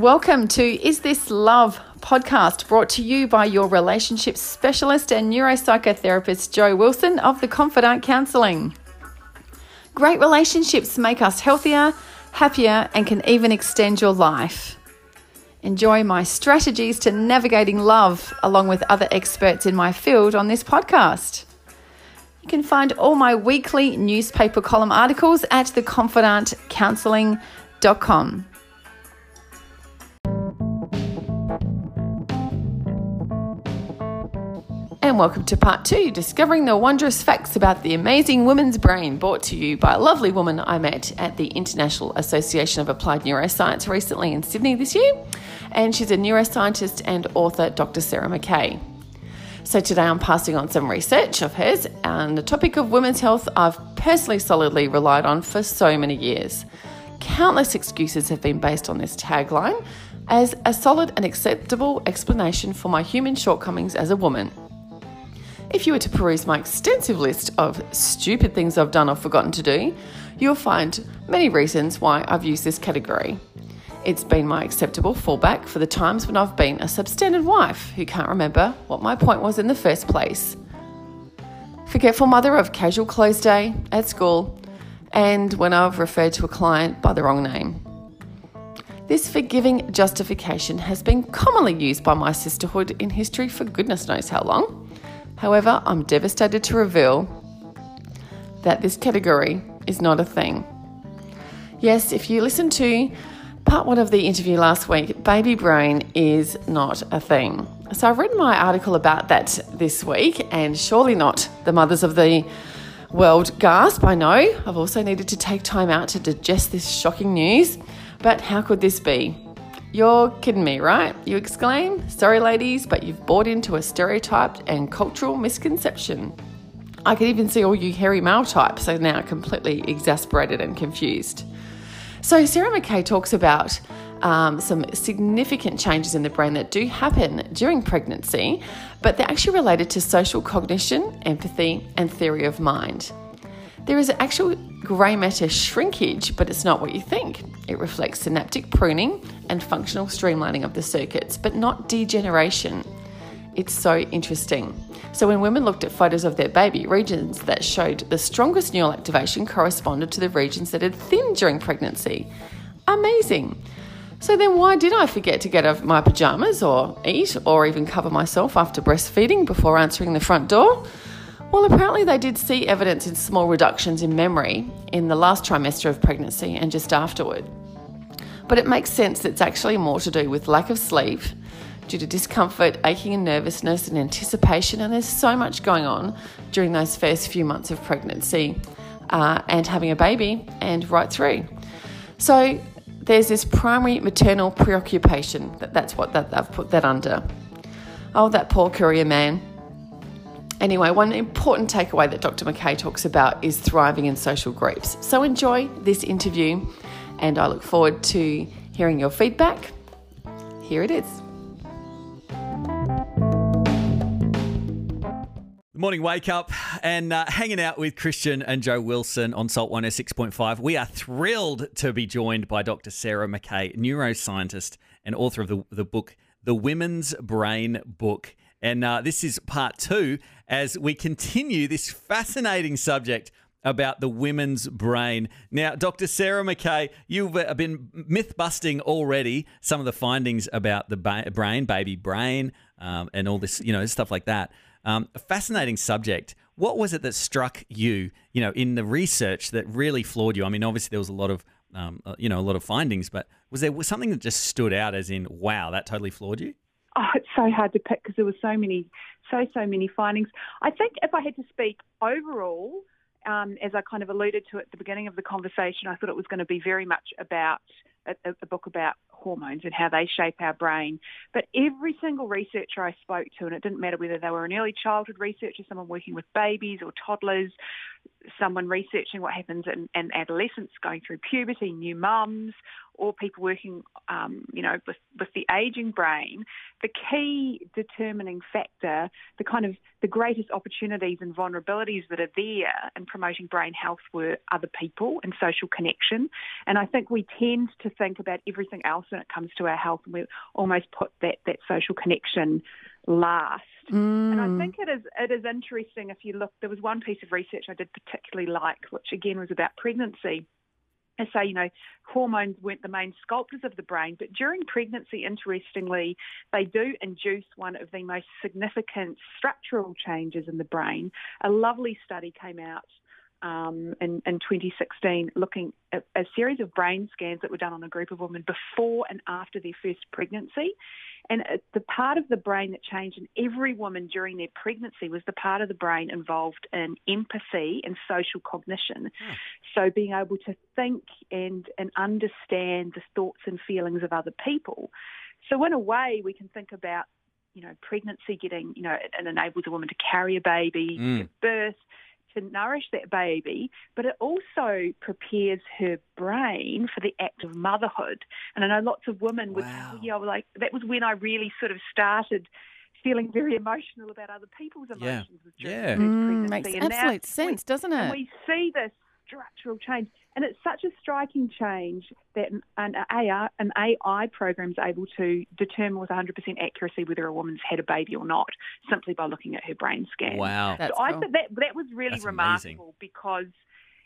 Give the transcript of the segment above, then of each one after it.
Welcome to Is This Love podcast brought to you by your relationship specialist and neuropsychotherapist Joe Wilson of the Confidant Counselling. Great relationships make us healthier, happier, and can even extend your life. Enjoy my strategies to navigating love along with other experts in my field on this podcast. You can find all my weekly newspaper column articles at theconfidantcounselling.com. welcome to part two Discovering the Wondrous Facts About the Amazing Woman's Brain, brought to you by a lovely woman I met at the International Association of Applied Neuroscience recently in Sydney this year. And she's a neuroscientist and author, Dr. Sarah McKay. So today I'm passing on some research of hers on the topic of women's health I've personally solidly relied on for so many years. Countless excuses have been based on this tagline as a solid and acceptable explanation for my human shortcomings as a woman. If you were to peruse my extensive list of stupid things I've done or forgotten to do, you'll find many reasons why I've used this category. It's been my acceptable fallback for the times when I've been a substandard wife who can't remember what my point was in the first place. Forgetful mother of casual clothes day at school, and when I've referred to a client by the wrong name. This forgiving justification has been commonly used by my sisterhood in history for goodness knows how long. However, I'm devastated to reveal that this category is not a thing. Yes, if you listen to part one of the interview last week, baby brain is not a thing. So I've written my article about that this week, and surely not the mothers of the world gasp. I know I've also needed to take time out to digest this shocking news, but how could this be? You're kidding me, right? You exclaim. Sorry, ladies, but you've bought into a stereotyped and cultural misconception. I can even see all you hairy male types are now completely exasperated and confused. So, Sarah McKay talks about um, some significant changes in the brain that do happen during pregnancy, but they're actually related to social cognition, empathy, and theory of mind. There is actual grey matter shrinkage, but it's not what you think. It reflects synaptic pruning and functional streamlining of the circuits, but not degeneration. It's so interesting. So, when women looked at photos of their baby, regions that showed the strongest neural activation corresponded to the regions that had thinned during pregnancy. Amazing. So, then why did I forget to get out of my pajamas or eat or even cover myself after breastfeeding before answering the front door? Well, apparently, they did see evidence in small reductions in memory in the last trimester of pregnancy and just afterward. But it makes sense that it's actually more to do with lack of sleep due to discomfort, aching and nervousness, and anticipation. And there's so much going on during those first few months of pregnancy uh, and having a baby and right through. So there's this primary maternal preoccupation. That, that's what that, they've put that under. Oh, that poor courier man. Anyway, one important takeaway that Dr. McKay talks about is thriving in social groups. So enjoy this interview, and I look forward to hearing your feedback. Here it is. Morning, wake up and uh, hanging out with Christian and Joe Wilson on Salt 106.5. We are thrilled to be joined by Dr. Sarah McKay, neuroscientist and author of the, the book, The Women's Brain Book. And uh, this is part two as we continue this fascinating subject about the women's brain. Now, Dr. Sarah McKay, you've uh, been myth busting already some of the findings about the ba- brain, baby brain, um, and all this, you know, stuff like that. Um, a fascinating subject. What was it that struck you, you know, in the research that really floored you? I mean, obviously there was a lot of, um, uh, you know, a lot of findings, but was there something that just stood out as in, wow, that totally floored you? Oh, it's so hard to pick because there were so many, so so many findings. I think if I had to speak overall, um, as I kind of alluded to at the beginning of the conversation, I thought it was going to be very much about a, a, book about hormones and how they shape our brain. But every single researcher I spoke to, and it didn't matter whether they were an early childhood researcher, someone working with babies or toddlers, someone researching what happens in, in adolescents going through puberty, new mums, or people working, um, you know, with, with the aging brain, the key determining factor, the kind of the greatest opportunities and vulnerabilities that are there in promoting brain health were other people and social connection. And I think we tend to think about everything else when it comes to our health, and we almost put that that social connection last. Mm. And I think it is it is interesting if you look. There was one piece of research I did particularly like, which again was about pregnancy. And so, you know, hormones weren't the main sculptors of the brain, but during pregnancy, interestingly, they do induce one of the most significant structural changes in the brain. A lovely study came out um, in, in 2016 looking at a series of brain scans that were done on a group of women before and after their first pregnancy. And the part of the brain that changed in every woman during their pregnancy was the part of the brain involved in empathy and social cognition. Hmm. So being able to think and, and understand the thoughts and feelings of other people. So in a way, we can think about you know, pregnancy getting, you know, it, it enables a woman to carry a baby, mm. give birth, to nourish that baby, but it also prepares her brain for the act of motherhood. And I know lots of women would wow. tell you, like, that was when I really sort of started feeling very emotional about other people's emotions. Yeah, yeah. Mm, makes and absolute sense, we, doesn't it? we see this structural change. And it's such a striking change that an, AI, an AI program is able to determine with 100% accuracy whether a woman's had a baby or not simply by looking at her brain scan. Wow. That's so cool. I think that, that was really That's remarkable amazing. because –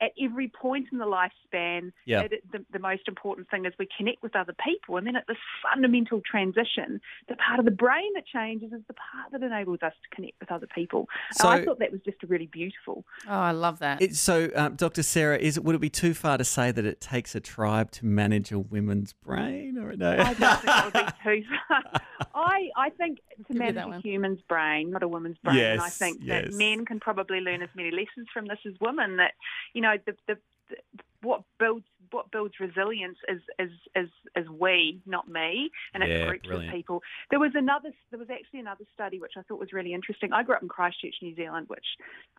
at every point in the lifespan, yeah. it, the, the, most important thing is we connect with other people. And then at this fundamental transition, the part of the brain that changes is the part that enables us to connect with other people. So, I thought that was just really beautiful. Oh, I love that. It, so, um, Dr. Sarah, is it, would it be too far to say that it takes a tribe to manage a women's brain? Or no? I don't think it would be too far. I, I think to manage a human's brain, not a woman's brain. Yes, and I think yes. that men can probably learn as many lessons from this as women. That you know, the, the, the what builds what builds resilience is is is, is we, not me, and it's yeah, groups brilliant. of people. There was another. There was actually another study which I thought was really interesting. I grew up in Christchurch, New Zealand, which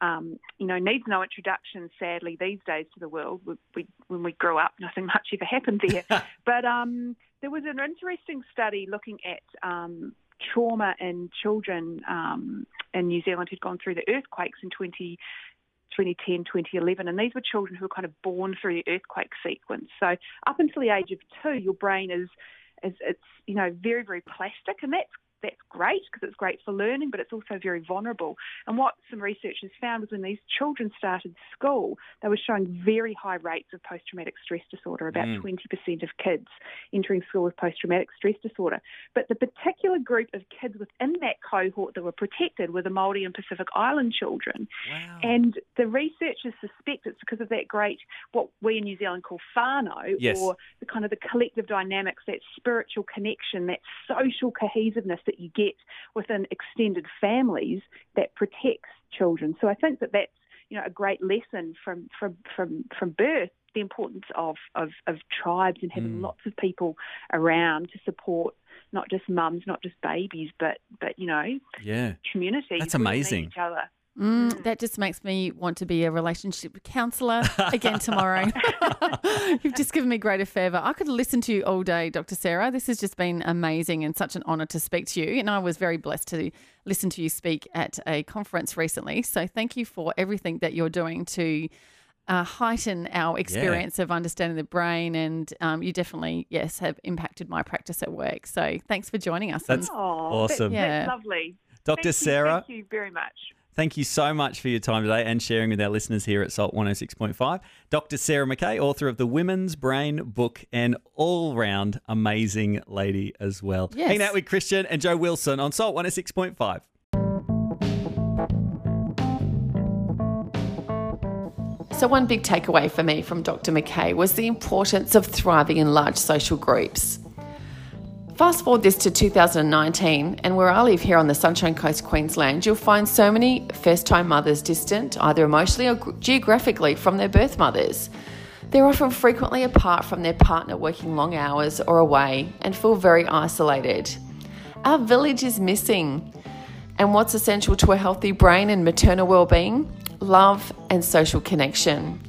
um, you know needs no introduction, sadly, these days to the world. We, we, when we grew up, nothing much ever happened there. but um, there was an interesting study looking at um, trauma in children um, in New Zealand who'd gone through the earthquakes in 20, 2010, 2011, and these were children who were kind of born through the earthquake sequence. So up until the age of two, your brain is, is it's you know very very plastic, and that's that's great because it's great for learning, but it's also very vulnerable. And what some researchers found was when these children started school, they were showing very high rates of post traumatic stress disorder, about mm. 20% of kids entering school with post traumatic stress disorder. But the particular group of kids within that cohort that were protected were the Māori and Pacific Island children. Wow. And the researchers suspect it's because of that great, what we in New Zealand call whānau, yes. or the kind of the collective dynamics, that spiritual connection, that social cohesiveness that you get within extended families that protects children. So I think that that's you know a great lesson from from from from birth the importance of, of, of tribes and having mm. lots of people around to support not just mums, not just babies, but but you know, yeah, community. That's amazing. Each other. Mm, that just makes me want to be a relationship counsellor again tomorrow. You've just given me greater favour. I could listen to you all day, Dr. Sarah. This has just been amazing and such an honour to speak to you. And I was very blessed to listen to you speak at a conference recently. So thank you for everything that you're doing to uh, heighten our experience yeah. of understanding the brain. And um, you definitely, yes, have impacted my practice at work. So thanks for joining us. That's awesome. That, yeah. That's lovely. Dr. Thank Sarah. You, thank you very much. Thank you so much for your time today and sharing with our listeners here at Salt 106.5. Dr. Sarah McKay, author of the Women's Brain book, and all round amazing lady as well. Yes. Hanging out with Christian and Joe Wilson on Salt 106.5. So, one big takeaway for me from Dr. McKay was the importance of thriving in large social groups. Fast forward this to 2019, and where I live here on the Sunshine Coast, Queensland, you'll find so many first time mothers distant, either emotionally or geographically, from their birth mothers. They're often frequently apart from their partner, working long hours or away, and feel very isolated. Our village is missing. And what's essential to a healthy brain and maternal well-being? Love and social connection.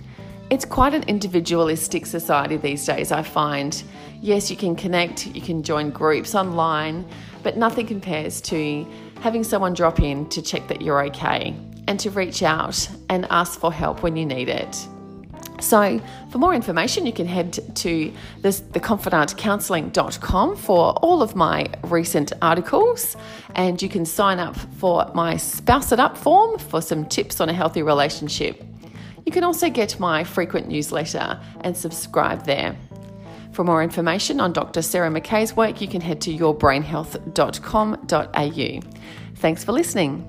It's quite an individualistic society these days, I find. Yes, you can connect, you can join groups online, but nothing compares to having someone drop in to check that you're okay and to reach out and ask for help when you need it. So, for more information, you can head to this, for all of my recent articles, and you can sign up for my Spouse It Up form for some tips on a healthy relationship. You can also get my frequent newsletter and subscribe there. For more information on Dr. Sarah McKay's work, you can head to yourbrainhealth.com.au. Thanks for listening.